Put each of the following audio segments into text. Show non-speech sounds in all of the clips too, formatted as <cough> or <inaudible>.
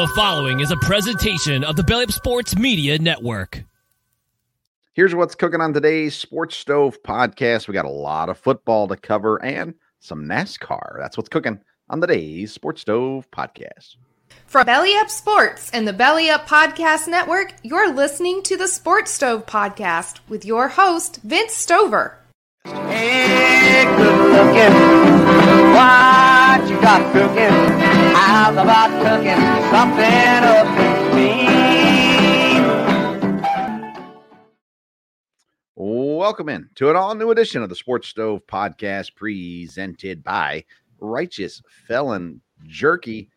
The following is a presentation of the Belly Up Sports Media Network. Here's what's cooking on today's Sports Stove podcast. We got a lot of football to cover and some NASCAR. That's what's cooking on today's Sports Stove podcast. From Belly Up Sports and the Belly Up Podcast Network, you're listening to the Sports Stove podcast with your host, Vince Stover. Hey, good looking. What you got cooking? How's about cooking something up in me? Welcome in to an all new edition of the Sports Stove podcast presented by Righteous Felon Jerky.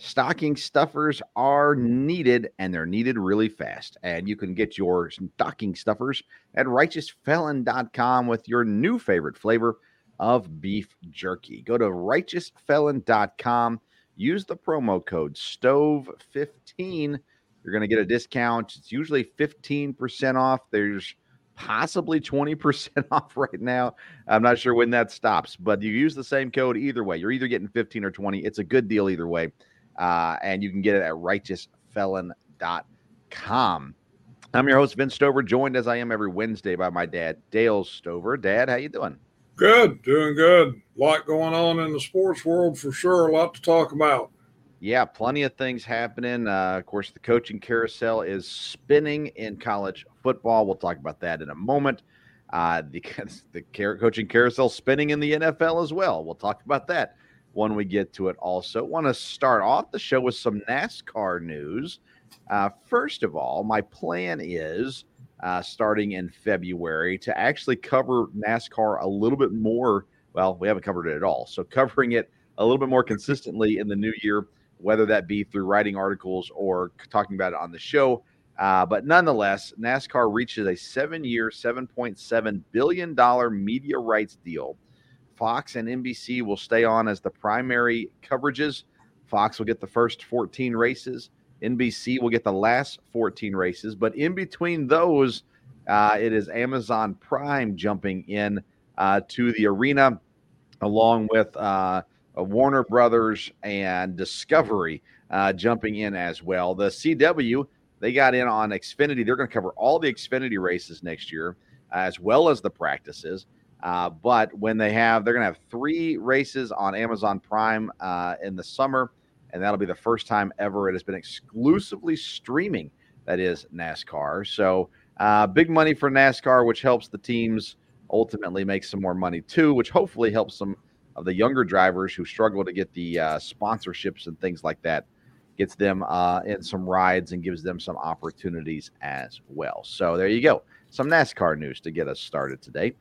Stocking stuffers are needed and they're needed really fast. And you can get your stocking stuffers at righteousfelon.com with your new favorite flavor of beef jerky. Go to righteousfelon.com, use the promo code STOVE15. You're going to get a discount. It's usually 15% off. There's possibly 20% <laughs> off right now. I'm not sure when that stops, but you use the same code either way. You're either getting 15 or 20. It's a good deal either way. Uh, and you can get it at righteousfelon.com. I'm your host, Vince Stover, joined as I am every Wednesday by my dad, Dale Stover. Dad, how you doing? Good, doing good. A lot going on in the sports world for sure. A lot to talk about. Yeah, plenty of things happening. Uh, of course, the coaching carousel is spinning in college football. We'll talk about that in a moment. Uh, <laughs> the the coaching carousel spinning in the NFL as well. We'll talk about that when we get to it. Also, want to start off the show with some NASCAR news. Uh, first of all, my plan is uh, starting in February to actually cover NASCAR a little bit more. Well, we haven't covered it at all. So, covering it a little bit more consistently in the new year, whether that be through writing articles or talking about it on the show. Uh, but nonetheless, NASCAR reaches a seven year, $7.7 billion media rights deal. Fox and NBC will stay on as the primary coverages. Fox will get the first 14 races. NBC will get the last 14 races. But in between those, uh, it is Amazon Prime jumping in uh, to the arena, along with uh, Warner Brothers and Discovery uh, jumping in as well. The CW, they got in on Xfinity. They're going to cover all the Xfinity races next year, as well as the practices. Uh, but when they have, they're going to have three races on Amazon Prime uh, in the summer, and that'll be the first time ever it has been exclusively streaming. That is NASCAR. So uh, big money for NASCAR, which helps the teams ultimately make some more money too, which hopefully helps some of the younger drivers who struggle to get the uh, sponsorships and things like that. Gets them uh, in some rides and gives them some opportunities as well. So there you go. Some NASCAR news to get us started today.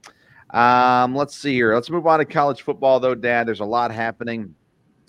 Um, let's see here. Let's move on to college football, though, Dad. There's a lot happening.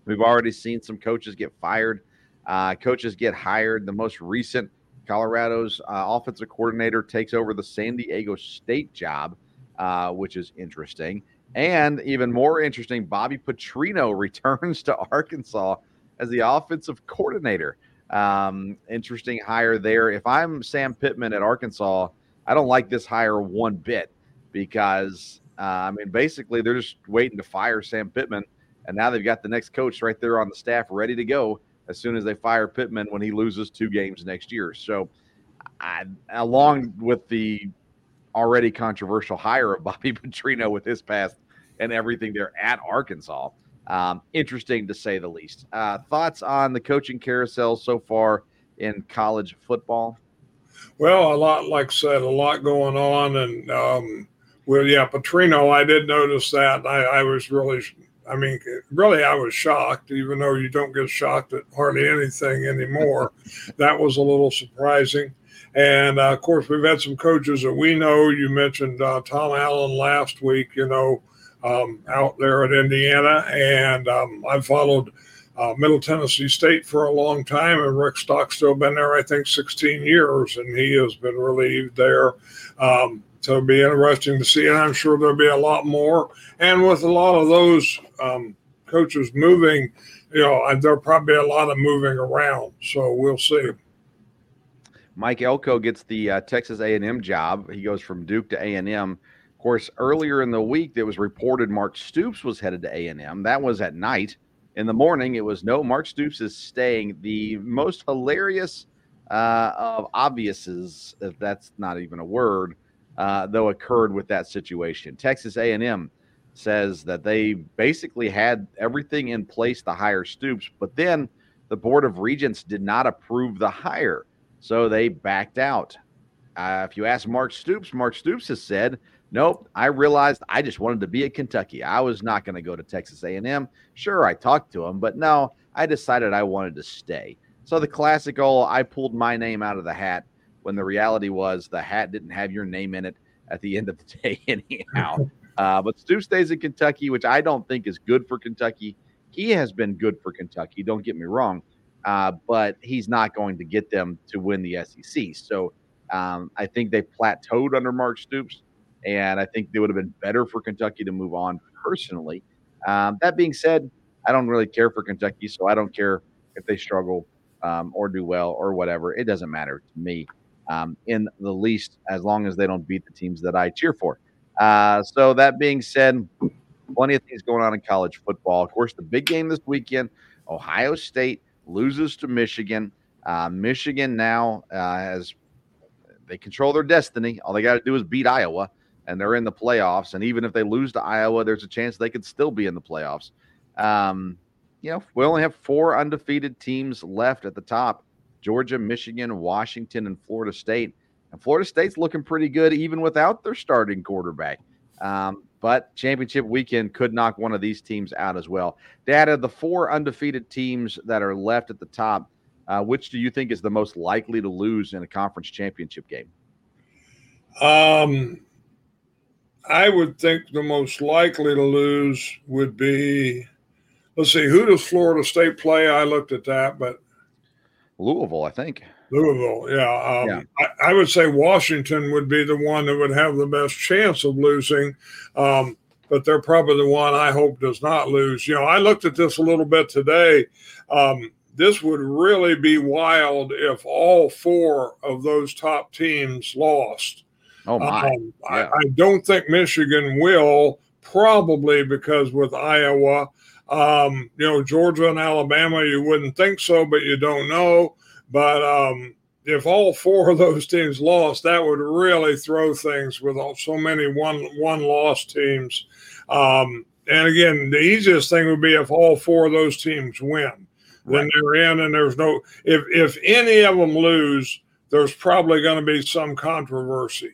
We've already seen some coaches get fired, uh, coaches get hired. The most recent, Colorado's uh, offensive coordinator takes over the San Diego State job, uh, which is interesting. And even more interesting, Bobby Petrino <laughs> returns to Arkansas as the offensive coordinator. Um, interesting hire there. If I'm Sam Pittman at Arkansas, I don't like this hire one bit because uh, I mean, basically, they're just waiting to fire Sam Pittman, and now they've got the next coach right there on the staff ready to go as soon as they fire Pittman when he loses two games next year. So, I, along with the already controversial hire of <laughs> Bobby Petrino with his past and everything there at Arkansas. Um, interesting to say the least. Uh, thoughts on the coaching carousel so far in college football? Well, a lot, like I said, a lot going on, and um, well, yeah, Petrino, I did notice that. I, I was really, I mean, really, I was shocked, even though you don't get shocked at hardly anything anymore. <laughs> that was a little surprising. And uh, of course, we've had some coaches that we know. You mentioned uh, Tom Allen last week, you know, um, out there at Indiana. And um, I've followed uh, Middle Tennessee State for a long time, and Rick Stockstill been there, I think, 16 years, and he has been relieved there. Um, it'll be interesting to see, and I'm sure there'll be a lot more. And with a lot of those um, coaches moving, you know, there'll probably be a lot of moving around. So we'll see. Mike Elko gets the uh, Texas A&M job. He goes from Duke to A&M. Of course, earlier in the week, it was reported Mark Stoops was headed to A&M. That was at night. In the morning, it was no. Mark Stoops is staying. The most hilarious uh, of obviouses, if that's not even a word, uh, though occurred with that situation. Texas A&M says that they basically had everything in place to hire Stoops, but then the Board of Regents did not approve the hire, so they backed out. Uh, if you ask Mark Stoops, Mark Stoops has said, "Nope, I realized I just wanted to be at Kentucky. I was not going to go to Texas A&M. Sure, I talked to him, but no, I decided I wanted to stay." So the classical, I pulled my name out of the hat when the reality was the hat didn't have your name in it at the <laughs> end of the day, anyhow. Uh, but Stoops stays in Kentucky, which I don't think is good for Kentucky. He has been good for Kentucky, don't get me wrong, uh, but he's not going to get them to win the SEC. So um, I think they plateaued under Mark Stoops, and I think they would have been better for Kentucky to move on personally. Um, that being said, I don't really care for Kentucky, so I don't care if they struggle um, or do well or whatever. It doesn't matter to me um, in the least, as long as they don't beat the teams that I cheer for. Uh, so that being said, plenty of things going on in college football. Of course, the big game this weekend: Ohio State loses to Michigan. Uh, Michigan now uh, has they control their destiny. All they got to do is beat Iowa, and they're in the playoffs. And even if they lose to Iowa, there's a chance they could still be in the playoffs. Um, you know, we only have four undefeated teams left at the top. Georgia, Michigan, Washington, and Florida State. And Florida State's looking pretty good even without their starting quarterback. Um, but championship weekend could knock one of these teams out as well. Dad, of the four undefeated teams that are left at the top, uh, which do you think is the most likely to lose in a conference championship game? Um, I would think the most likely to lose would be. Let's see, who does Florida State play? I looked at that, but Louisville, I think. Louisville, yeah. Um, yeah. I, I, would say Washington would be the one that would have the best chance of losing, um, but they're probably the one I hope does not lose. You know, I looked at this a little bit today. Um, this would really be wild if all four of those top teams lost. Oh my! Um, yeah. I, I don't think Michigan will, probably because with Iowa um, you know, Georgia and Alabama, you wouldn't think so, but you don't know. But um, if all four of those teams lost, that would really throw things with all, so many one one loss teams. Um, and again, the easiest thing would be if all four of those teams win, right. then they're in, and there's no if if any of them lose, there's probably going to be some controversy.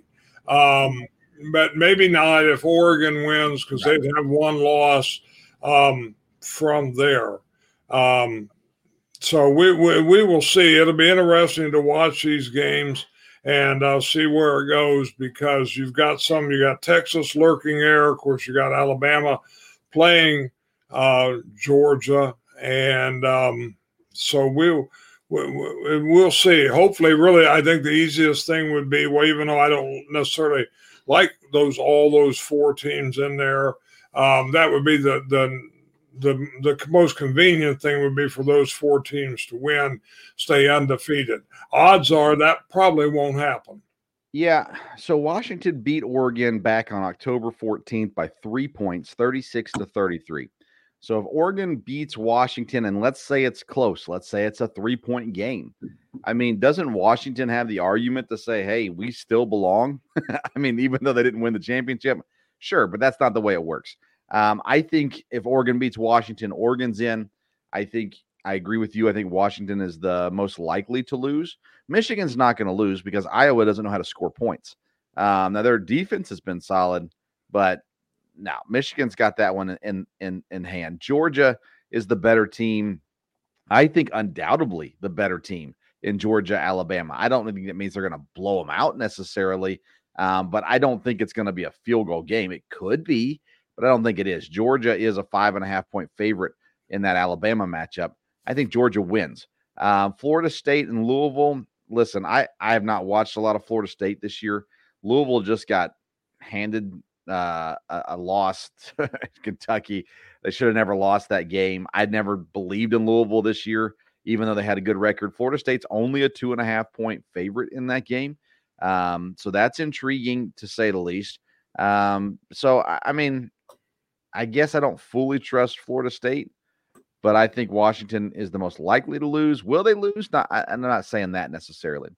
Um, but maybe not if Oregon wins because right. they'd have one loss. Um, from there. Um, so we, we, we will see. It'll be interesting to watch these games and uh, see where it goes because you've got some. You got Texas lurking there. Of course, you got Alabama playing uh, Georgia, and um, so we'll we'll see. Hopefully, really, I think the easiest thing would be well, even though I don't necessarily like those all those four teams in there, um, that would be the the the the most convenient thing would be for those four teams to win, stay undefeated. Odds are that probably won't happen. Yeah. So Washington beat Oregon back on October 14th by three points, 36 to 33. So if Oregon beats Washington, and let's say it's close, let's say it's a three point game. I mean, doesn't Washington have the argument to say, hey, we still belong? <laughs> I mean, even though they didn't win the championship, sure, but that's not the way it works. Um, I think if Oregon beats Washington, Oregon's in. I think I agree with you. I think Washington is the most likely to lose. Michigan's not going to lose because Iowa doesn't know how to score points. Um, now their defense has been solid, but now Michigan's got that one in in in hand. Georgia is the better team. I think undoubtedly the better team in Georgia, Alabama. I don't think that means they're going to blow them out necessarily, um, but I don't think it's going to be a field goal game. It could be, but I don't think it is. Georgia is a five and a half point favorite in that Alabama matchup. I think Georgia wins. Um, Florida State and Louisville. Listen, I I have not watched a lot of Florida State this year. Louisville just got handed uh, a, a loss <laughs> to Kentucky. They should have never lost that game. I'd never believed in Louisville this year, even though they had a good record. Florida State's only a two and a half point favorite in that game. Um, so that's intriguing to say the least. Um, so, I, I mean, I guess I don't fully trust Florida State, but I think Washington is the most likely to lose. Will they lose? Not, I, I'm not saying that necessarily.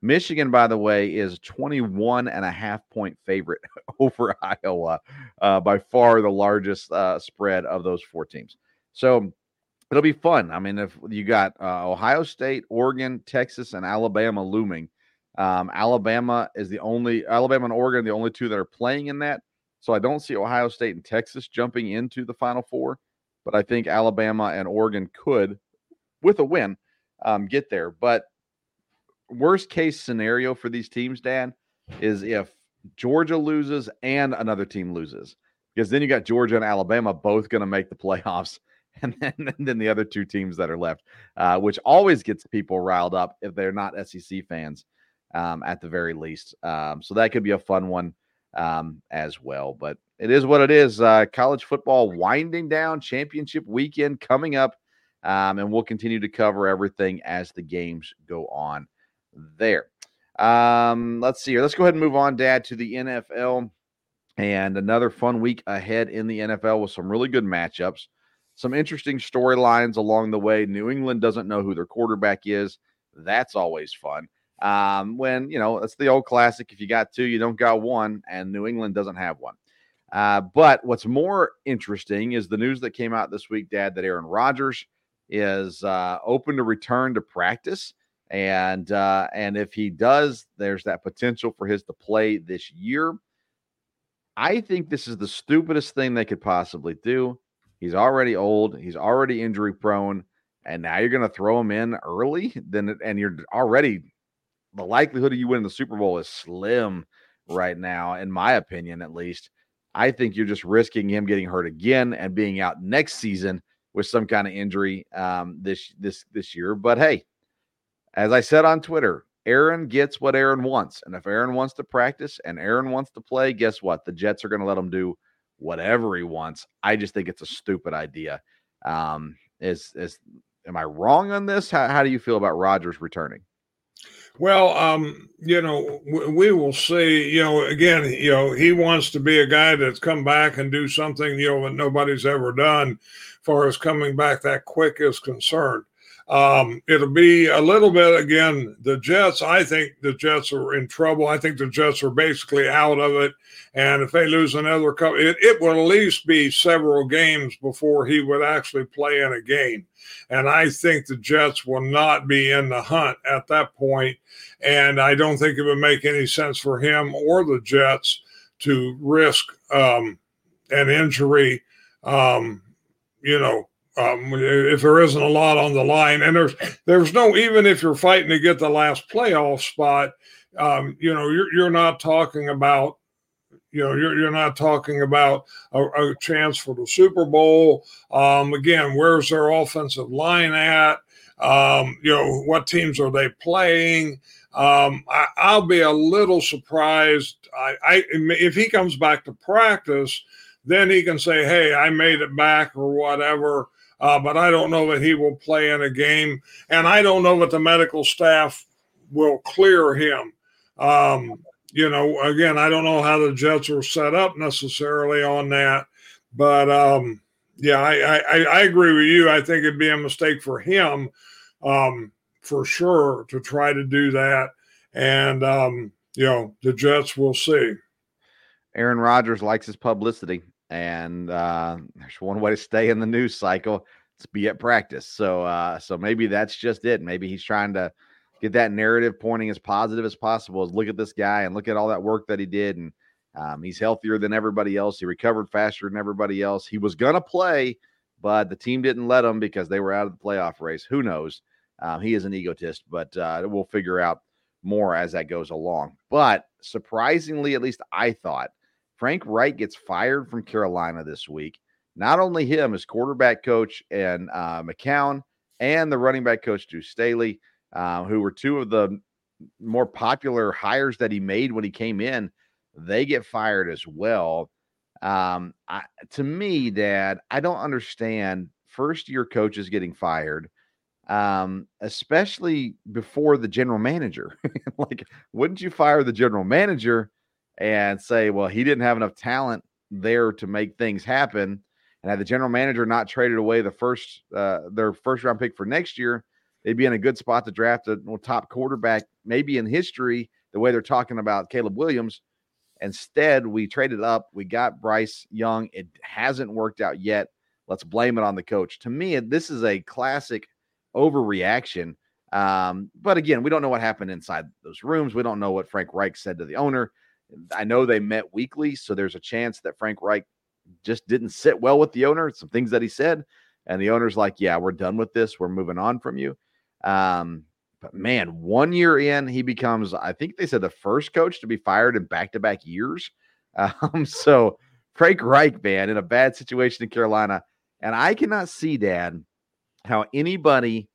Michigan, by the way, is 21 and a half point favorite <laughs> over Iowa, uh, by far the largest uh, spread of those four teams. So it'll be fun. I mean, if you got uh, Ohio State, Oregon, Texas, and Alabama looming, um, Alabama is the only Alabama and Oregon the only two that are playing in that. So I don't see Ohio State and Texas jumping into the Final Four, but I think Alabama and Oregon could, with a win, um, get there. But worst case scenario for these teams, Dan, is if Georgia loses and another team loses, because then you got Georgia and Alabama both going to make the <laughs> playoffs, and then, and then the other two teams that are left, uh, which always gets people riled up if they're not SEC fans, um, at the very least. Um, so that could be a fun one um, as well. But it is what it is. Uh, college football winding down, championship weekend coming up. Um, and we'll continue to cover everything as the games go on there. Um, let's see here. Let's go ahead and move on, Dad, to the NFL. And another fun week ahead in the NFL with some really good matchups, some interesting storylines along the way. New England doesn't know who their quarterback is. That's always fun. Um, when, you know, it's the old classic if you got two, you don't got one, and New England doesn't have one. Uh, but what's more interesting is the news that came out this week, Dad, that Aaron Rodgers is uh, open to return to practice. And uh, and if he does, there's that potential for his to play this year. I think this is the stupidest thing they could possibly do. He's already old. He's already injury prone, and now you're going to throw him in early. Then and you're already the likelihood of you winning the Super Bowl is slim right now, in my opinion, at least. I think you're just risking him getting hurt again and being out next season with some kind of injury um, this this this year. But hey, as I said on Twitter, Aaron gets what Aaron wants. And if Aaron wants to practice and Aaron wants to play, guess what? The Jets are going to let him do whatever he wants. I just think it's a stupid idea. Um, is is am I wrong on this? How, how do you feel about Rodgers returning? Well, um, you know, we will see. You know, again, you know, he wants to be a guy that's come back and do something, you know, that nobody's ever done, far as coming back that quick is concerned. Um, it'll be a little bit again. The Jets, I think the Jets are in trouble. I think the Jets are basically out of it. And if they lose another couple, it, it will at least be several games before he would actually play in a game. And I think the Jets will not be in the hunt at that point. And I don't think it would make any sense for him or the Jets to risk um, an injury. Um, you know, um, if there isn't a lot on the line, and there's there's no even if you're fighting to get the last playoff spot, um, you know you're you're not talking about you know you're, you're not talking about a, a chance for the Super Bowl. Um, again, where's their offensive line at? Um, you know what teams are they playing? Um, I, will be a little surprised. I, I if he comes back to practice, then he can say, "Hey, I made it back" or whatever uh, but I don't know that he will play in a game, and I don't know that the medical staff will clear him. Um, you know, again, I don't know how the Jets are set up necessarily on that, but um, yeah, I, I, I agree with you. I think it'd be a mistake for him, um, for sure, to try to do that. And um, you know, the Jets will see. Aaron Rodgers likes his publicity. And uh, there's one way to stay in the news cycle. It's be at practice. So, uh, so maybe that's just it. Maybe he's trying to get that narrative pointing as positive as possible. Is look at this guy and look at all that work that he did, and um, he's healthier than everybody else. He recovered faster than everybody else. He was gonna play, but the team didn't let him because they were out of the playoff race. Who knows? Um, he is an egotist, but uh, we'll figure out more as that goes along. But surprisingly, at least I thought, Frank Reich gets fired from Carolina this week. Not only him as quarterback coach and uh, McCown and the running back coach Duce Staley, uh, who were two of the more popular hires that he made when he came in, they get fired as well. Um, I, to me, Dad, I don't understand first year coaches getting fired um, especially before the general manager. <laughs> like, wouldn't you fire the general manager and say, well, he didn't have enough talent there to make things happen? And had the general manager not traded away the first uh, their first round pick for next year, they'd be in a good spot to draft a top quarterback, maybe in history, the way they're talking about Caleb Williams. Instead, we traded up. We got Bryce Young. It hasn't worked out yet. Let's blame it on the coach. To me, this is a classic overreaction. Um, but again, we don't know what happened inside those rooms. We don't know what Frank Reich said to the owner. I know they met weekly, so there's a chance that Frank Reich just didn't sit well with the owner. Some things that he said, and the owner's like, "Yeah, we're done with this. We're moving on from you." Um, but man, one year in, he becomes, I think they said, the first coach to be fired in back-to-back years. <laughs> Um, so Frank Reich, man, in a bad situation in Carolina, and I cannot see, Dad, how anybody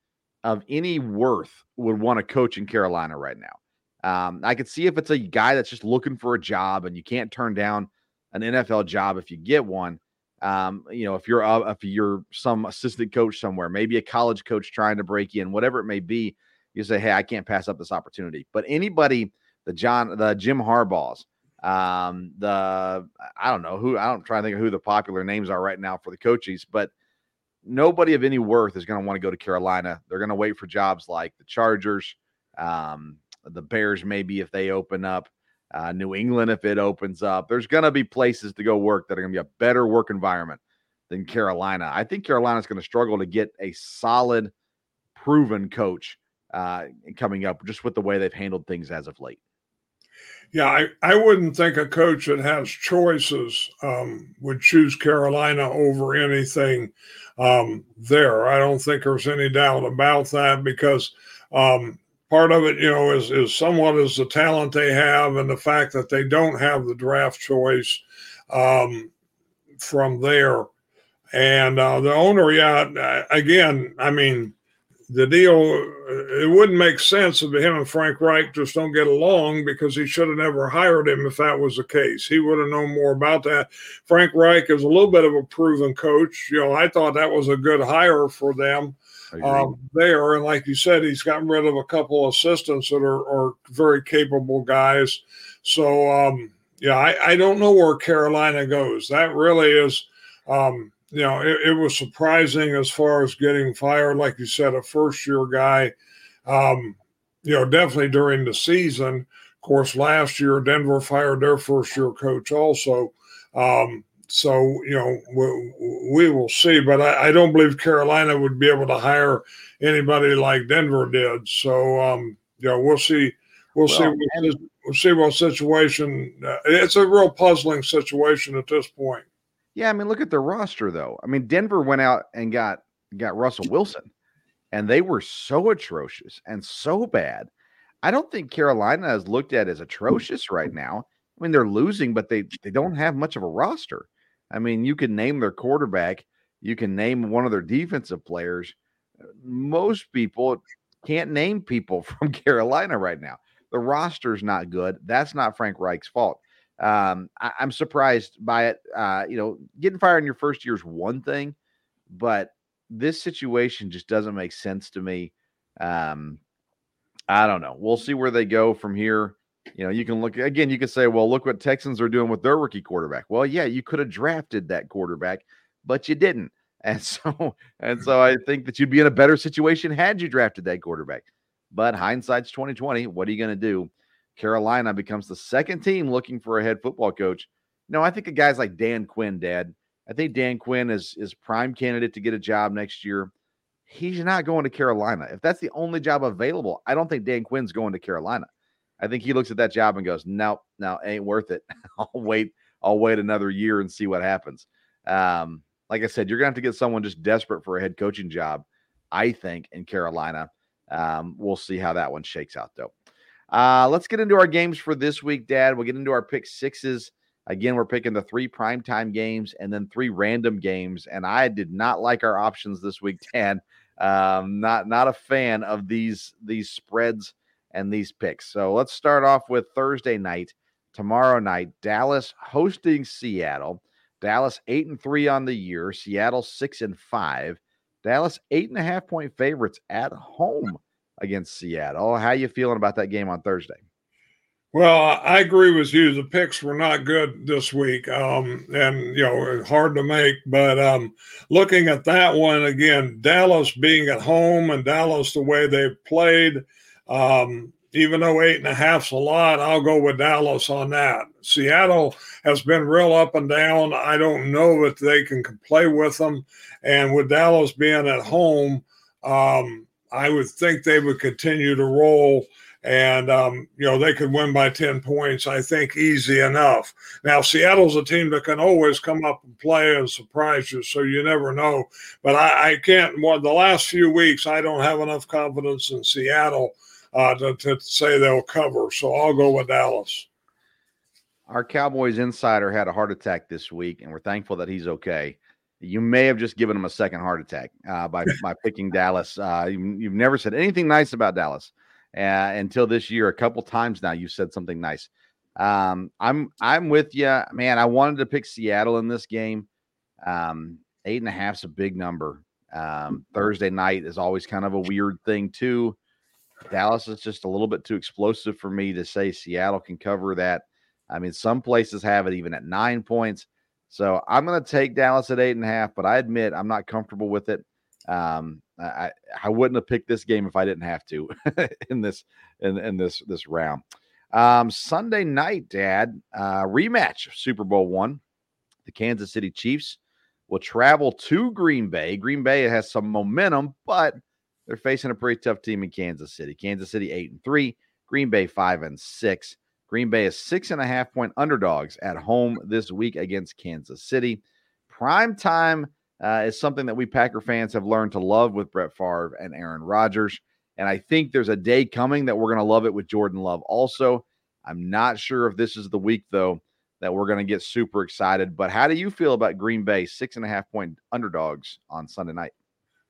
of any worth would want to coach in Carolina right now. Um, I could see if it's a guy that's just looking for a job and you can't turn down an NFL job if you get one. Um, you know, if you're if you're some assistant coach somewhere, maybe a college coach trying to break in, whatever it may be, you say, "Hey, I can't pass up this opportunity." But anybody, the John, the Jim Harbaughs, um, the I don't know who I don't try to think of who the popular names are right now for the coaches, but nobody of any worth is going to want to go to Carolina. They're going to wait for jobs like the Chargers, um, the Bears, maybe if they open up, uh, New England if it opens up. There's going to be places to go work that are going to be a better work environment than Carolina. I think Carolina's going to struggle to get a solid, proven coach uh, coming up just with the way they've handled things as of late. Yeah, I, I wouldn't think a coach that has choices um, would choose Carolina over anything um, there. I don't think there's any doubt about that because um, part of it, you know, is is somewhat is the talent they have and the fact that they don't have the draft choice um, from there. And uh, the owner, yeah, again, I mean, the deal it wouldn't make sense if him and Frank Reich just don't get along because he should have never hired him if that was the case. He would have known more about that. Frank Reich is a little bit of a proven coach. You know, I thought that was a good hire for them um, there. And like you said, he's gotten rid of a couple assistants that are, are very capable guys. So um, yeah, I, I don't know where Carolina goes. That really is. Um, you know, it, it, was surprising as far as getting fired. Like you said, a first year guy, um, you know, definitely during the season. Of course, last year, Denver fired their first year coach also. Um, so, you know, we, we will see. But I, I, don't believe Carolina would be able to hire anybody like Denver did. So, um, you know, we'll see. We'll, well see. What, we'll see what situation. Uh, it's a real puzzling situation at this point. Yeah, I mean, look at their roster though. I mean, Denver went out and got got Russell Wilson, and they were so atrocious and so bad. I don't think Carolina is looked at as atrocious right now. I mean, they're losing, but they they don't have much of a roster. I mean, you can name their quarterback, you can name one of their defensive players. Most people can't name people <laughs> from Carolina right now. The roster's not good. That's not Frank Reich's fault. Um, I, am surprised by it. Uh, you know, getting fired in your first year is one thing, but this situation just doesn't make sense to me. Um, I don't know. We'll see where they go from here. You know, you can look again, you can say, well, look what Texans are doing with their rookie quarterback. Well, yeah, you could have drafted that quarterback, but you didn't. <laughs> And so, and so I think that you'd be in a better situation had you drafted that quarterback. But hindsight's 2020. What are you going to do? Carolina becomes the second team looking for a head football coach. No, I think of guys like Dan Quinn, Dad. I think Dan Quinn is is prime candidate to get a job next year. He's not going to Carolina. If that's the only job available, I don't think Dan Quinn's going to Carolina. I think he looks at that job and goes, "No, no, ain't worth it. <laughs> I'll wait. I'll wait another year and see what happens." Um, like I said, you're gonna have to get someone just desperate for a head coaching job. I think in Carolina. Um, we'll see how that one shakes out, though. Uh, let's get into our games for this week, Dad. We'll get into our pick sixes. Again, we're picking the three primetime games and then three random games. And I did not like our options this week, <laughs> Dad. Um, not not a fan of these these spreads and these picks. So let's start off with Thursday night, tomorrow night, Dallas hosting Seattle. Dallas eight and three on the year, Seattle six and five. Dallas eight and a half point favorites at home against Seattle. How you feeling about that game on Thursday? Well, I agree with you. The picks were not good this week, um, and you know, hard to make. But um, looking at that one again, Dallas being at home and Dallas the way they've played, um, even though eight and a half's a lot, I'll go with Dallas on that. Seattle has been real up and down. I don't know if they can play with them, and with Dallas being at home, um, I would think they would continue to roll and um, you know they could win by 10 points i think easy enough now seattle's a team that can always come up and play and surprise you so you never know but i, I can't well, the last few weeks i don't have enough confidence in seattle uh, to, to say they'll cover so i'll go with dallas our cowboys insider had a heart attack this week and we're thankful that he's okay you may have just given him a second heart attack uh, by <laughs> by picking Dallas. Uh, you, have never said anything nice about Dallas uh, until this year. A couple times now, you said something nice. Um, I'm I'm with you, man. I wanted to pick Seattle in this game. Um, eight and a half is a big number. Um, Thursday night is always kind of a weird thing too. Dallas is just a little bit too explosive for me to say Seattle can cover that. I mean, some places have it even at nine points. So I'm going to take Dallas at eight and a half, but I admit I'm not comfortable with it. Um, I I wouldn't have picked this game if I didn't have to <laughs> in this in, in this this round. Um, Sunday night, Dad, uh, rematch Super Bowl one. The Kansas City Chiefs will travel to Green Bay. Green Bay has some momentum, but they're facing a pretty tough team in Kansas City. Kansas City eight and three, Green Bay five and six. Green Bay is six and a half point underdogs at home this week against Kansas City. Prime time uh, is something that we Packer fans have learned to love with Brett Favre and Aaron Rodgers. And I think there's a day coming that we're going to love it with Jordan Love also. I'm not sure if this is the week, though, that we're going to get super excited. But how do you feel about Green Bay, six and a half point underdogs on Sunday night?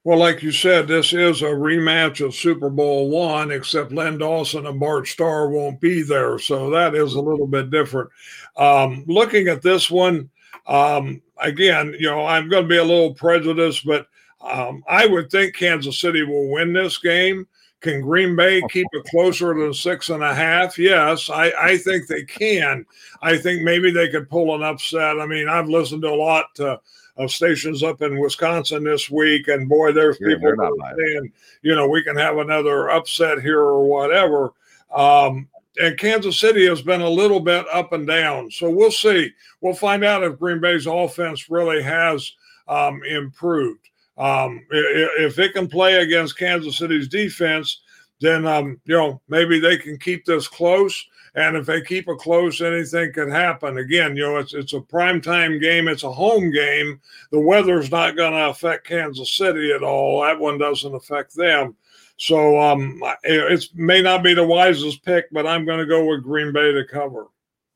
Well, like you said, this is a rematch of Super Bowl one, except Len Dawson and Bart Starr won't be there. So that is a little bit different. Um, looking at this one, um, again, you know, I'm going to be a little prejudiced, but um, I would think Kansas City will win this game. Can Green Bay keep it closer than six and a half? Yes, I, I think they can. I think maybe they could pull an upset. I mean, I've listened to a lot to of stations up in Wisconsin this week, and boy, there's yeah, people saying, you know, we can have another upset here or whatever. Um, and Kansas City has been a little bit up and down, so we'll see. We'll find out if Green Bay's offense really has um, improved. Um, if it can play against Kansas City's defense, then um, you know maybe they can keep this close. And if they keep it close, anything could happen. Again, you know, it's it's a prime time game. It's a home game. The weather's not going to affect Kansas City at all. That one doesn't affect them. So um, it may not be the wisest pick, but I'm going to go with Green Bay to cover.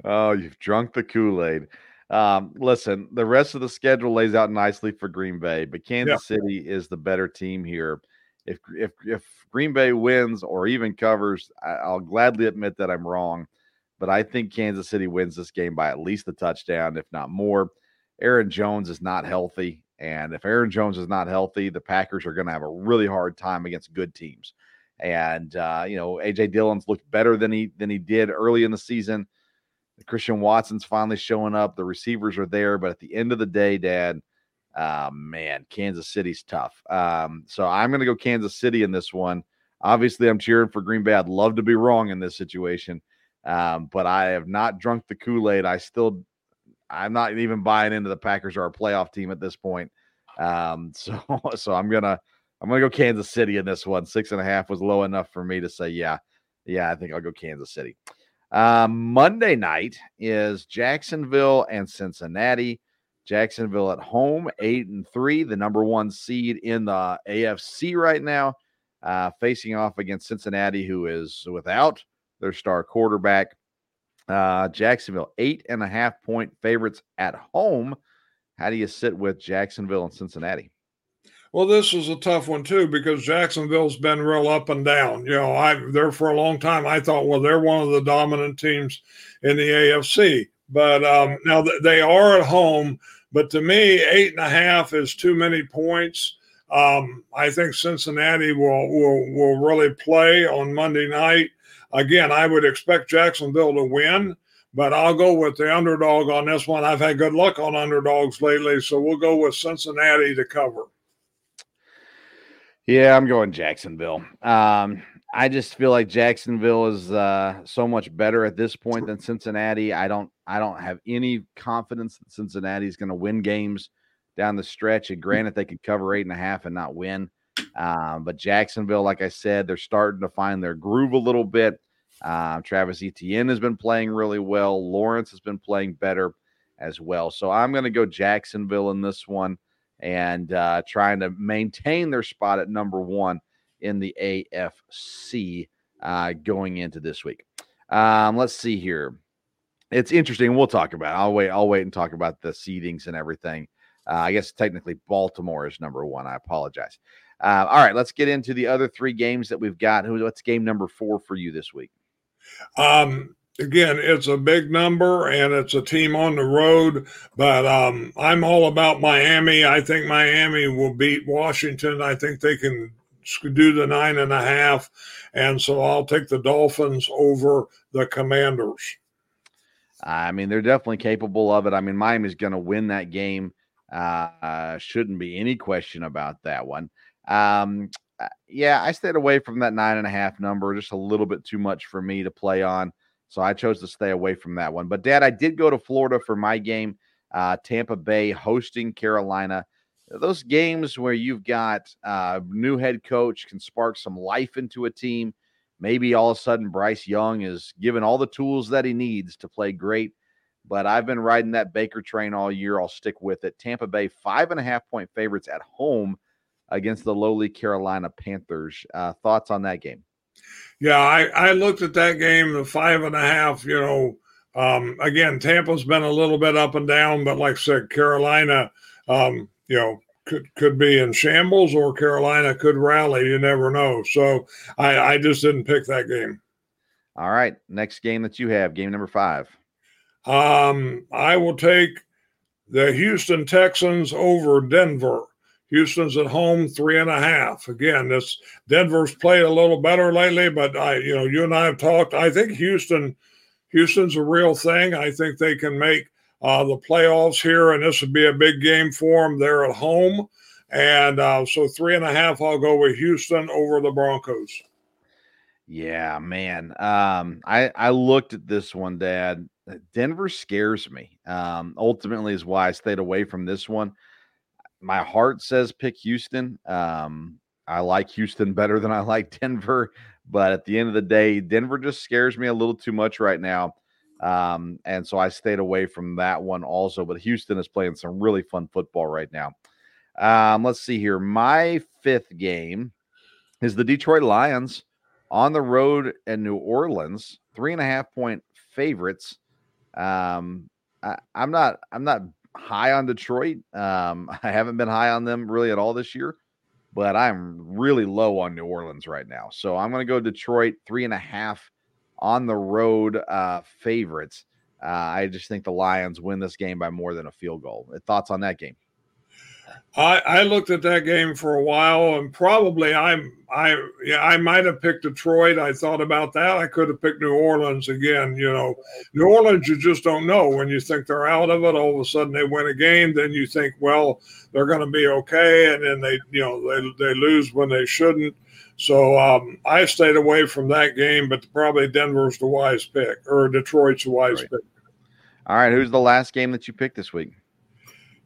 Oh, you've drunk the Kool Aid. Um, listen, the rest of the schedule lays out nicely for Green Bay, but Kansas yeah. City is the better team here. If if if Green Bay wins or even covers, I'll gladly admit that I'm wrong, but I think Kansas City wins this game by at least a touchdown, if not more. Aaron Jones is not healthy. And if Aaron Jones is not healthy, the Packers are going to have a really hard time against good teams. And uh, you know, AJ Dillon's looked better than he than he did early in the season. Christian Watson's finally showing up. The receivers are there, but at the end of the day, Dad, uh, man, Kansas City's tough. Um, so I'm going to go Kansas City in this one. Obviously, I'm cheering for Green Bay. I'd love to be wrong in this situation, um, but I have not drunk the Kool Aid. I still, I'm not even buying into the Packers are a playoff team at this point. Um, <laughs> so so I'm gonna I'm gonna go Kansas City in this one. Six and a half was low enough for me to say, yeah, yeah, I think I'll go Kansas City. Um, Monday night is Jacksonville and Cincinnati. Jacksonville at home, eight and three, the number one seed in the AFC right now, uh, facing off against Cincinnati, who is without their star quarterback. Uh, Jacksonville, eight and a half point favorites at home. How do you sit with Jacksonville and Cincinnati? Well, this is a tough one too because Jacksonville's been real up and down. You know, I there for a long time. I thought, well, they're one of the dominant teams in the AFC, but um, now they are at home. But to me, eight and a half is too many points. Um, I think Cincinnati will will will really play on Monday night. Again, I would expect Jacksonville to win, but I'll go with the underdog on this one. I've had good luck on underdogs lately, so we'll go with Cincinnati to cover. Yeah, I'm going Jacksonville. Um, I just feel like Jacksonville is uh, so much better at this point than Cincinnati. I don't I don't have any confidence that Cincinnati is going to win games down the stretch. And granted, they could cover eight and a half and not win. Um, but Jacksonville, like I said, they're starting to find their groove a little bit. Uh, Travis Etienne has been playing really well. Lawrence has been playing better as well. So I'm going to go Jacksonville in this one and uh, trying to maintain their spot at number one in the AFC uh, going into this week. Um, let's see here. It's interesting. We'll talk about. It. I'll wait. I'll wait and talk about the seedings and everything. Uh, I guess technically Baltimore is number one. I apologize. Uh, all right, let's get into the other three games that we've got. Who? What's game number four for you this week? Um, again, it's a big number and it's a team on the road, but um, I'm all about Miami. I think Miami will beat Washington. I think they can do the nine and a half. And so I'll take the Dolphins over the Commanders. I mean, they're definitely capable of it. I mean, Miami's going to win that game. Uh, shouldn't be any question about that one. Um, uh, yeah, I stayed away from that nine and a half number, just a little bit too much for me to play on. So I chose to stay away from that one. But, Dad, I did go to Florida for my game. Uh, Tampa Bay hosting Carolina. Those games where you've got a uh, new head coach can spark some life into a team. Maybe all of a sudden Bryce Young is given all the tools that he needs to play great. But I've been riding that Baker train all year. I'll stick with it. Tampa Bay, five and a half point favorites at home against the lowly Carolina Panthers. Uh, thoughts on that game? Yeah, I, I looked at that game, the five and a half, you know. Um, again, Tampa's been a little bit up and down, but like I said, Carolina, um, you know, could could be in shambles or Carolina could rally. You never know. So I, I just didn't pick that game. All right. Next game that you have, game number five. Um, I will take the Houston Texans over Denver. Houston's at home three and a half. Again, this Denver's played a little better lately, but I, you know, you and I have talked. I think Houston, Houston's a real thing. I think they can make uh, the playoffs here, and this would be a big game for them. They're at home, and uh, so three and a half. I'll go with Houston over the Broncos. Yeah, man. Um, I I looked at this one, Dad. Denver scares me. Um, ultimately, is why I stayed away from this one my heart says pick Houston. Um, I like Houston better than I like <laughs> Denver, but at the end of the day, Denver just scares me a little too much right now. Um, and so I stayed away from that one also. But Houston is playing some really fun football right now. Um, let's see here. My fifth game is the Detroit Lions on the road in New Orleans, three and a half point favorites. Um, I, I'm not I'm not high on Detroit. Um, <laughs> I haven't been high on them really at all this year, but I'm really low on New Orleans right now. So I'm going to go Detroit three and a half on the road uh, favorites. Uh, I just think the Lions win this game by more than a field goal. Thoughts on that game? I, I looked at that game for a while, and probably I'm I yeah I might have picked Detroit. I thought about that. I could have picked New Orleans again. You know, New Orleans you just don't know when you think they're out of it. All of a sudden they win a game, then you think, well, they're going to be okay, and then they you know they they lose when they shouldn't. So um, I stayed away from that game, but probably Denver's the wise pick or Detroit's the wise right. pick. All right, who's the last game that you picked this week?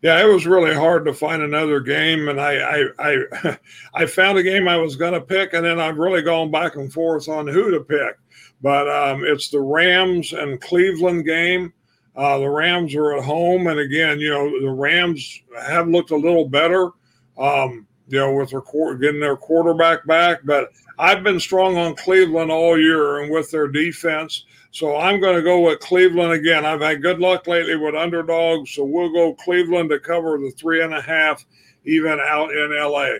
Yeah, it was really hard to find another game, and I I I, <laughs> I found a game I was going to pick, and then I've really gone back and forth on who to pick. But um, it's the Rams and Cleveland game. Uh, the Rams are at home, and again, you know, the Rams have looked a little better, um, you know, with their getting their quarterback back. But I've been strong on Cleveland all year, and with their defense. So I'm going to go with Cleveland again. I've had good luck lately with underdogs, so we'll go Cleveland to cover the three and a half, even out in LA.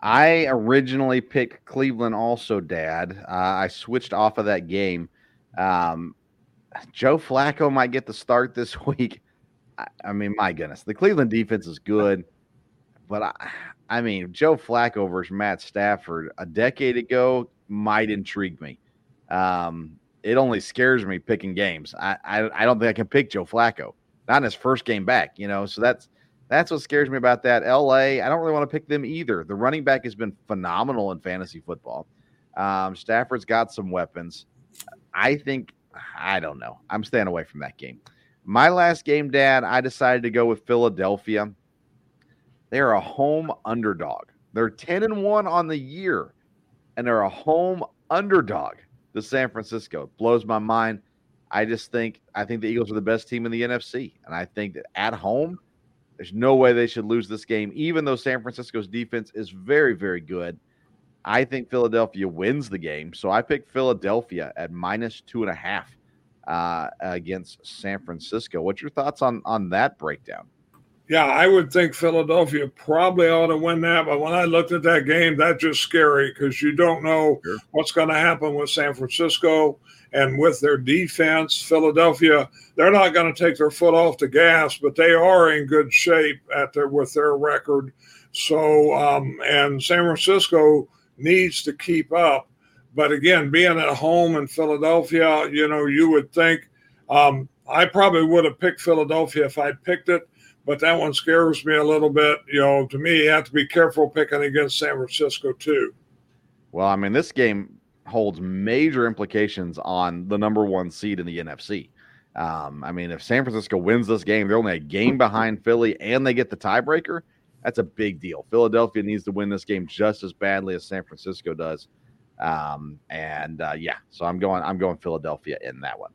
I originally picked Cleveland, also, Dad. Uh, I switched off of that game. Um, Joe Flacco might get the start this <laughs> week. I, I, mean, my goodness, the Cleveland defense is good, but I, I mean, Joe Flacco versus Matt Stafford a decade ago might intrigue me. Um, it only scares me picking games. I, I, I don't think I can pick Joe Flacco, not in his first game back, you know. So that's that's what scares me about that. LA, I don't really want to pick them either. The running back has been phenomenal in fantasy football. Um, Stafford's got some weapons. I think I don't know. I'm staying away from that game. My last game, Dad, I decided to go with Philadelphia. They're a home underdog. They're 10 and 1 on the year, and they're a home underdog to San Francisco. It blows my mind. I just think I think the Eagles are the best team in the NFC, and I think that at home, there's no way they should lose this game, even though San Francisco's defense is very, very good. I think Philadelphia wins the game, so I picked Philadelphia at minus two and a half uh, against San Francisco. What's your thoughts on on that breakdown? Yeah, I would think Philadelphia probably ought to win that. But when I looked at that game, that's just scary because you don't know sure. what's going to happen with San Francisco and with their defense. Philadelphia, they're not going to take their foot off the gas, but they are in good shape at their with their record. So, um, and San Francisco needs to keep up. But again, being at home in Philadelphia, you know, you would think um, I probably would have picked Philadelphia if I'd picked it but that one scares me a little bit. You know, to me, you have to be careful picking against San Francisco too. Well, I mean, this game holds major implications on the number one seed in the NFC. Um, I mean, if San Francisco wins this game, they're only a game behind Philly, and they get the tiebreaker. That's a big deal. Philadelphia needs to win this game just as badly as San Francisco does. Um, and uh, yeah, so I'm going. I'm going Philadelphia in that one.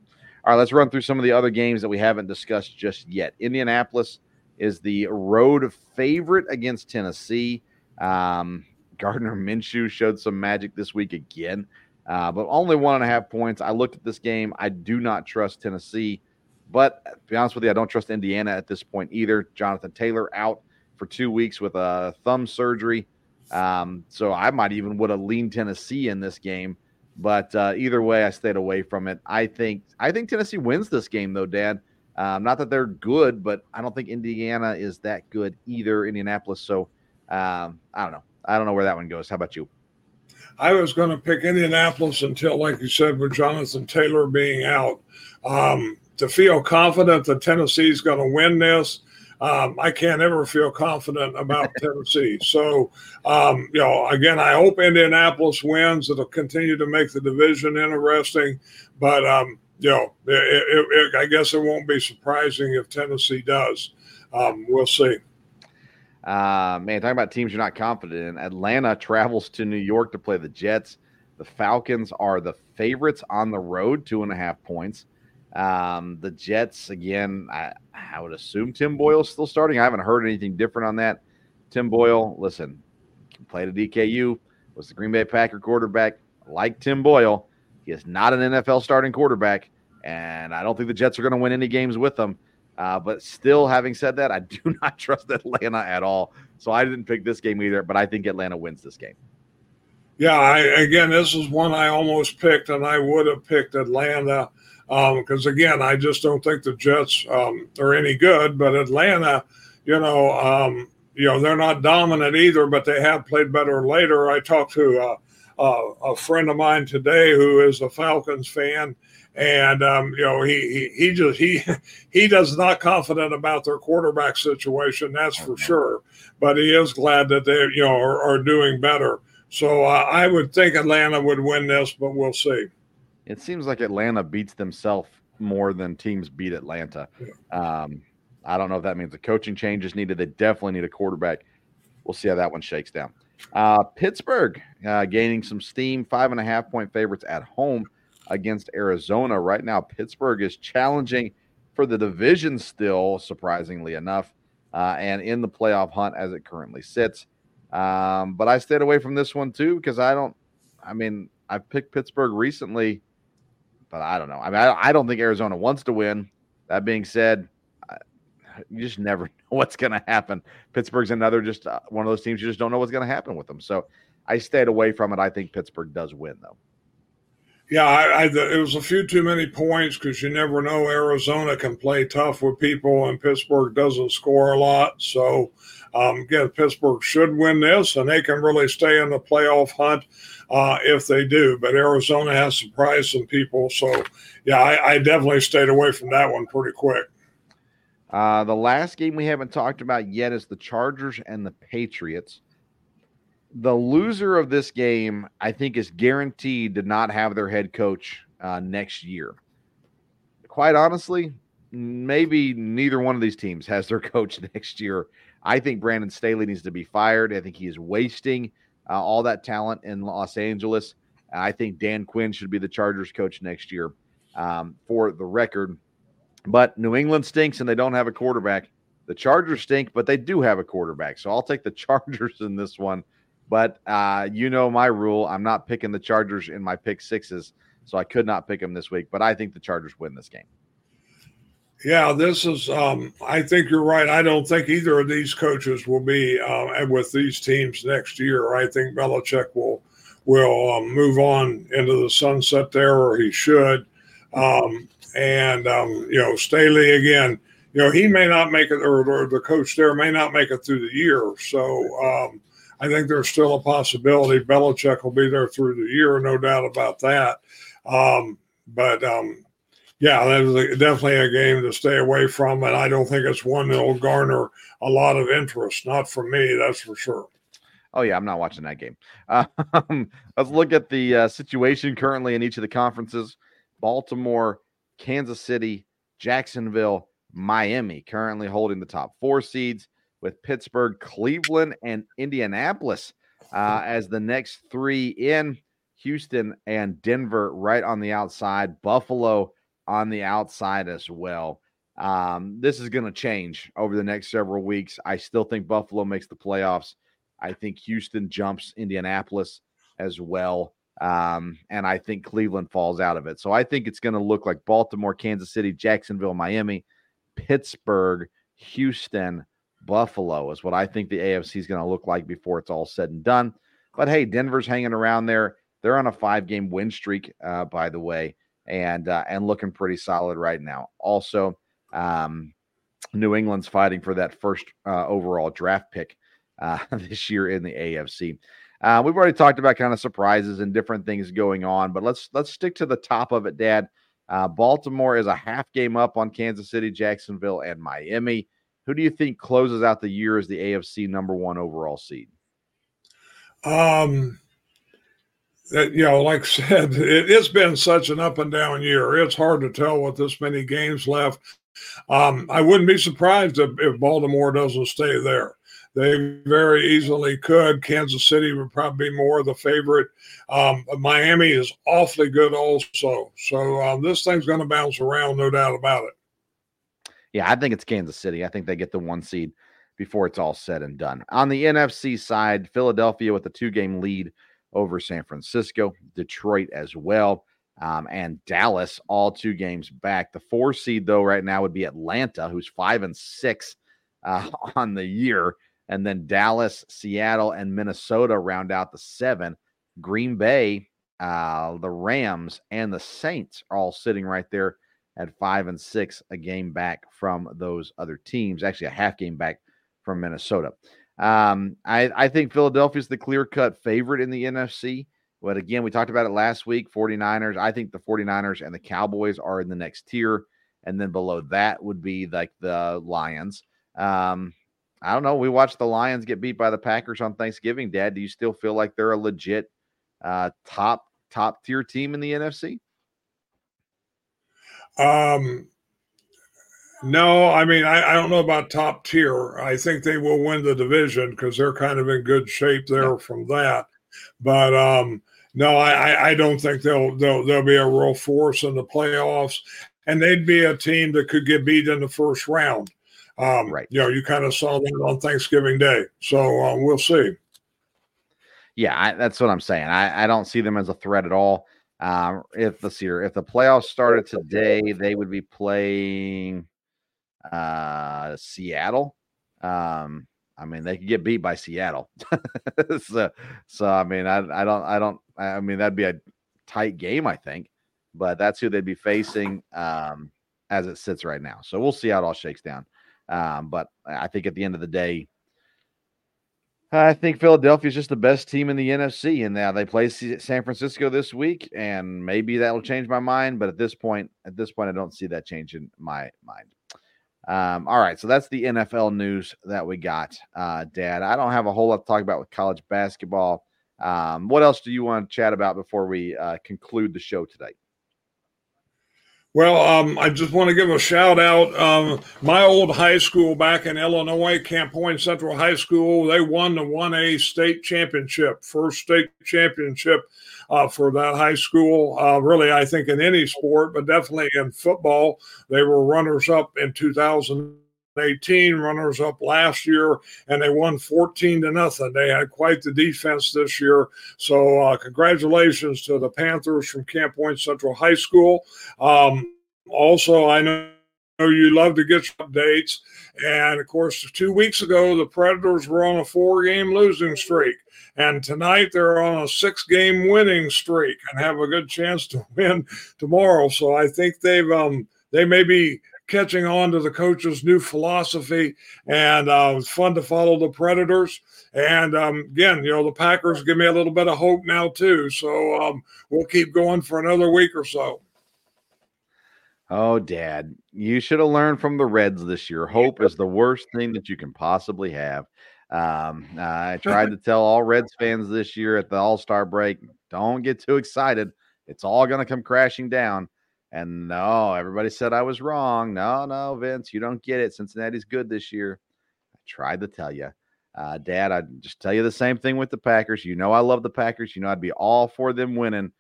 All right, let's run through some of the other games that we haven't discussed just yet. Indianapolis is the road favorite against Tennessee. Um, <laughs> Gardner Minshew showed some magic this week again, uh, but only one and a half points. I looked at this game. I do not trust Tennessee, but to be honest with you, I don't trust Indiana at this point either. Jonathan Taylor out for two weeks with a thumb surgery. Um, so I might even would have leaned Tennessee in this game. But uh, either way, I stayed away from it. I think I think Tennessee wins this game though, Dad. Um, not that they're good, but I don't think Indiana is that good either. Indianapolis. So um, I don't know. I don't know where that one goes. How about you? I was going to pick Indianapolis until, like you said, with Jonathan Taylor being out. Um, to feel confident that Tennessee's going to win this, um, I can't ever feel confident about <laughs> Tennessee. So, um, you know, again, I hope Indianapolis wins. It'll continue to make the division interesting. But um, you know, it, it, I guess it won't be surprising if Tennessee does. Um, we'll see. Uh, man, talking about teams you're not confident in. Atlanta travels to New York to play the Jets. The Falcons are the favorites on the road, two and a half points. Um, the Jets, again, I, I would assume Tim Boyle's still starting. I haven't heard anything different on that. Tim Boyle, listen, played at EKU, was the Green Bay Packer quarterback. Like Tim Boyle, he is not an NFL starting quarterback and I don't think the Jets are going to win any games with them. Uh, but still, having said that, I do <laughs> not trust Atlanta at all. So I didn't pick this game either, but I think Atlanta wins this game. Yeah, I, again, this is one I almost picked, and I would have picked Atlanta because, um, again, I just don't think the Jets um, are any good. But Atlanta, you know, um, you know, they're not dominant either, but they have played better later. I talked to uh, uh, a friend of mine today who is a Falcons fan, and um, you know he, he he just he <laughs> he does not confident about their quarterback situation. That's for sure. But he is glad that they you know are, are doing better. So uh, I would think Atlanta would win this, but we'll see. It seems like Atlanta beats themselves more than teams beat Atlanta. Um, I don't know if that means the coaching change is needed. They definitely need a quarterback. We'll see how that one shakes down. Uh, Pittsburgh uh, gaining some steam, five and a half point favorites at home against Arizona. Right now, Pittsburgh is challenging for the division still, surprisingly enough, uh, and in the playoff hunt as it currently sits. Um, but I stayed away from this one too because I don't. I mean, I picked Pittsburgh recently, but I don't know. I mean, I, I don't think Arizona wants to win. That being said, you just never <laughs> know what's going to happen. Pittsburgh's another just uh, one of those teams you just don't know what's going to happen with them. So I stayed away from it. I think Pittsburgh does win though. Yeah, I, I, it was a few too many points because you never know. Arizona can play tough with people, and Pittsburgh doesn't score a lot. So, um, again, Pittsburgh should win this, and they can really stay in the playoff hunt uh, if they do. But Arizona has surprised some people. So, yeah, I, I definitely stayed away from that one pretty quick. Uh, the last game we haven't talked about yet is the Chargers and the Patriots. The loser of this game, I think, is guaranteed to not have their head coach uh, next year. Quite honestly, maybe neither one of these teams has their <laughs> coach next year. I think Brandon Staley needs to be fired. I think he is wasting uh, all that talent in Los Angeles. I think Dan Quinn should be the Chargers coach next year. Um, for the record, but New England stinks and they don't have a quarterback. The Chargers stink, but they do have a quarterback. So I'll take the <laughs> Chargers in this one. But uh, you know my rule. I'm not picking the Chargers in my pick sixes. So I could not pick them this week. But I think the Chargers win this game. Yeah, this is. Um, I think you're right. I don't think either of these coaches will be uh, with these teams next year. I think Belichick will will um, move on into the sunset there, or he should. Um, and um, you know Staley again. You know he may not make it, or, or, the coach there may not make it through the year. So um, I think there's still a possibility Belichick will be there through the year, no doubt about that. Um, but um, yeah, that is definitely a game to stay away from, and I don't think it's one that will garner a lot of interest. Not for me, that's for sure. Oh yeah, I'm not watching that game. <laughs> Um, let's look at the uh, situation currently in each of the conferences. Baltimore Kansas City, Jacksonville, Miami currently holding the top four seeds, with Pittsburgh, Cleveland, and Indianapolis uh, <laughs> as the next three in. Houston and Denver right on the outside, Buffalo on the outside as well. Um, this is going to change over the next several weeks. I still think Buffalo makes the playoffs. I think Houston jumps Indianapolis as well. Um, and I think Cleveland falls out of it. So I think it's going to look like Baltimore, Kansas City, Jacksonville, Miami, Pittsburgh, Houston, Buffalo is what I think the AFC is going to look like before it's all said and done. But hey, Denver's hanging around there. They're on a five-game win streak, uh, by the way, and uh, and looking pretty solid right now. Also, um, New England's fighting for that first uh, overall draft pick uh, <laughs> this year in the AFC. Uh, we've already talked about kind of surprises and different things going on, but let's let's stick to the top of it, Dad. Uh, Baltimore is a half game up on Kansas City, Jacksonville, and Miami. Who do you think closes out the year as the AFC number one overall seed? Um, that, you know, like I said, <laughs> it, has been such an up and down year. It's hard to tell with this many games left. Um, I wouldn't be surprised if, if Baltimore doesn't stay there. They very easily could. Kansas City would probably be more of the favorite. Um, Miami is awfully good also. So um, this thing's going to bounce around, no doubt about it. Yeah, I think it's Kansas City. I think they get the one seed before it's all said and done. On the NFC side, Philadelphia with a two game lead over San Francisco, Detroit as well, um, and Dallas all two games back. The four seed, though, right now would be Atlanta, who's five and six uh, <laughs> on the year. And then Dallas, Seattle, and Minnesota round out the seven. Green Bay, uh, the Rams, and the Saints are all sitting right there at five and six, a game back from those other teams. Actually, a half game back from Minnesota. Um, I, I think Philadelphia is the clear cut favorite in the NFC. But again, we talked about it last week 49ers. I think the 49ers and the Cowboys are in the next tier. And then below that would be like the Lions. Um, I don't know. We watched the Lions get beat by the Packers on Thanksgiving. Dad, do you still feel like they're a legit uh, top top tier team in the NFC? Um, no, I mean, I, I, don't know about top tier. I think they will win the division because they're kind of in good shape there yeah. from that. But um, no, I, I don't think they'll, they'll they'll be a real force in the playoffs, and they'd be a team that could get beat in the first round. Um, right. You know, you kind of saw that on Thanksgiving Day, so uh, we'll see. Yeah, I, that's what I'm saying. I, I don't see them as a threat at all. Um, if this year, if the playoffs started today, they would be playing uh, Seattle. Um, I mean, they could get beat by Seattle. <laughs> so, so I mean, I, I don't, I don't, I mean, that'd be a tight game, I think, but that's who they'd be facing um, as it sits right now. So we'll see how it all shakes down. Um, but I think at the end of the day, I think Philadelphia is just the best team in the NFC, and now they play San Francisco this week, and maybe that will change my mind. But at this point, at this point, I don't see that changing my mind. Um, all right, so that's the NFL news that we got, uh, Dad. I don't have a whole lot to talk about with college basketball. Um, what else do you want to chat about before we uh, conclude the show today? Well, um, I just want to give a shout out. Um, my old high school back in Illinois, Camp Point Central High School, they won the 1A state championship, first state championship uh, for that high school. Uh, really, I think in any sport, but definitely in football. They were runners up in 2018, runners up last year, and they won 14 to nothing. They had quite the defense this year. So, uh, congratulations to the Panthers from Camp Point Central High School. Um, also, I know you love to get updates. And of course, two weeks ago, the Predators were on a four game losing streak. And tonight they're on a six game winning streak and have a good chance to <laughs> win tomorrow. So I think they've, um, they may be catching on to the coach's new philosophy. And uh, it's fun to follow the Predators. And um, again, you know, the Packers give me a little bit of hope now, too. So um, we'll keep going for another week or so. Oh, Dad, you should have learned from the Reds this year. Hope is the worst thing that you can possibly have. Um, I <laughs> tried to tell all Reds fans this year at the All Star break don't get too excited. It's all going to come crashing down. And no, everybody said I was wrong. No, no, Vince, you don't get it. Cincinnati's good this year. I tried to tell you. Uh, Dad, I just tell you the same thing with the Packers. You know, I love the Packers. You know, I'd be all for them winning.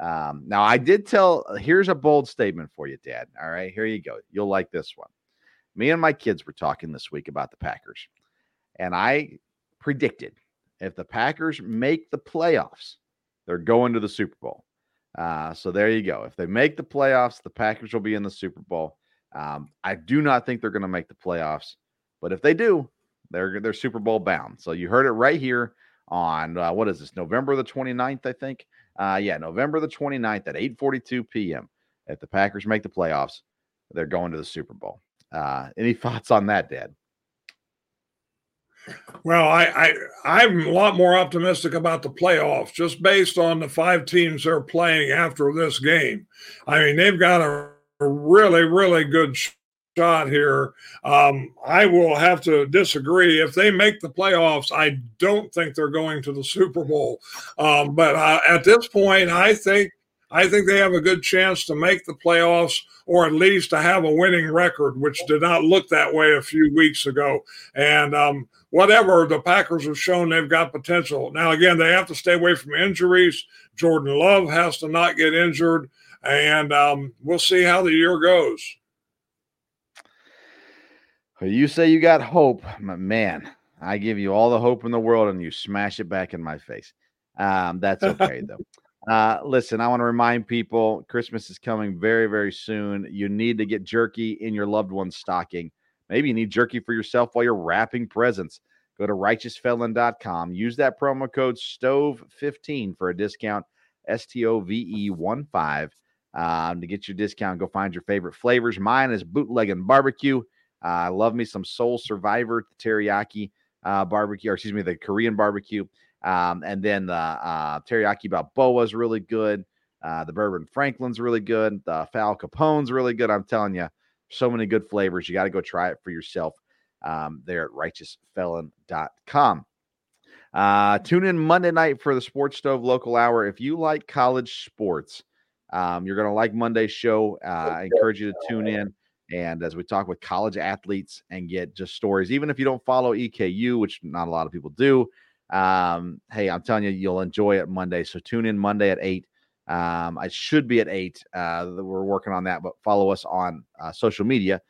Um, now, I did tell, uh, here's a bold statement for you, Dad. All right, here you go. You'll like this one. Me and my kids were talking this week about the Packers, and I predicted if the Packers make the playoffs, they're going to the Super Bowl. Uh, so there you go. If they make the playoffs, the Packers will be in the Super Bowl. Um, I do not think they're going to make the playoffs, but if they do, they're they're Super Bowl bound. So you heard it right here on uh, what is this November the 29th, I think. Uh, yeah, November the 29th at 8:42 p.m. If the Packers make the playoffs, they're going to the Super Bowl. Uh, any <laughs> thoughts on that, Dad? Well, I, I I'm a lot more optimistic about the playoffs just based on the five teams they're playing after this game. I mean, they've got a, a really, really good shot here. Um, I will have to disagree. If they make the playoffs, I don't think they're going to the Super Bowl. Um, but uh, at this point, I think I think they have a good chance to make the playoffs or at least to have a winning record, which did not look that way a few weeks ago. And um, whatever, the Packers have shown they've got potential. Now, again, they have to stay away from injuries. Jordan Love has to not get injured. And um, we'll see how the year goes. You say you got hope, but man. I give you all the hope in the world, and you smash it back in my face. Um, that's okay <laughs> though. Uh, listen, I want to remind people Christmas is coming very, very soon. You need to get jerky in your loved one's stocking. Maybe you need jerky for yourself while you're wrapping presents. Go to righteousfelon.com. Use that promo code STOVE15 for a discount. S T O V E 1 5 um, to get your discount. Go find your favorite flavors. Mine is bootleg and barbecue. Uh, I love me some Soul Survivor teriyaki uh, barbecue, or excuse me, the Korean barbecue. Um, and then the uh, teriyaki Balboa is really good. Uh, the bourbon Franklin's really good. The Foul Capone's really good. I'm telling you, so many good flavors. You got to go try it for yourself um, there at righteousfelon.com. Uh, tune in Monday night for the Sports Stove Local Hour. If you like college sports, Um, you're going to like Monday's show. Uh, I encourage you to tune in. And as we talk with college athletes and get just stories, even if you don't follow EKU, which not a lot of people do, um, hey, I'm telling you, you'll enjoy it Monday. So tune in Monday at 8. Um, I should be at 8. Uh, we're working on that, but follow us on uh, social media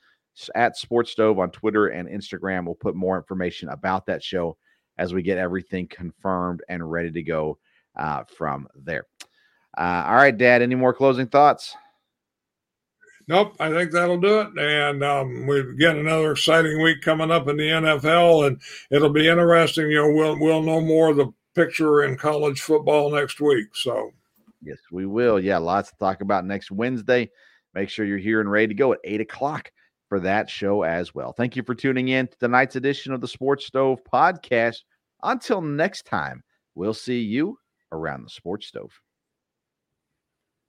at Sports Stove on Twitter and Instagram. We'll put more information about that show as we get everything confirmed and ready to go uh, from there. Uh, all right, Dad. Any more closing thoughts? Nope, I think that'll do it. And um, we've got another exciting week coming up in the NFL, and it'll be interesting. You know, we'll we'll know more of the picture in college football next week. So, yes, we will. Yeah, lots to talk about next Wednesday. Make sure you're here and ready to go at eight o'clock for that show as well. Thank you for tuning in to tonight's edition of the Sports Stove podcast. Until next time, we'll see you around the Sports Stove.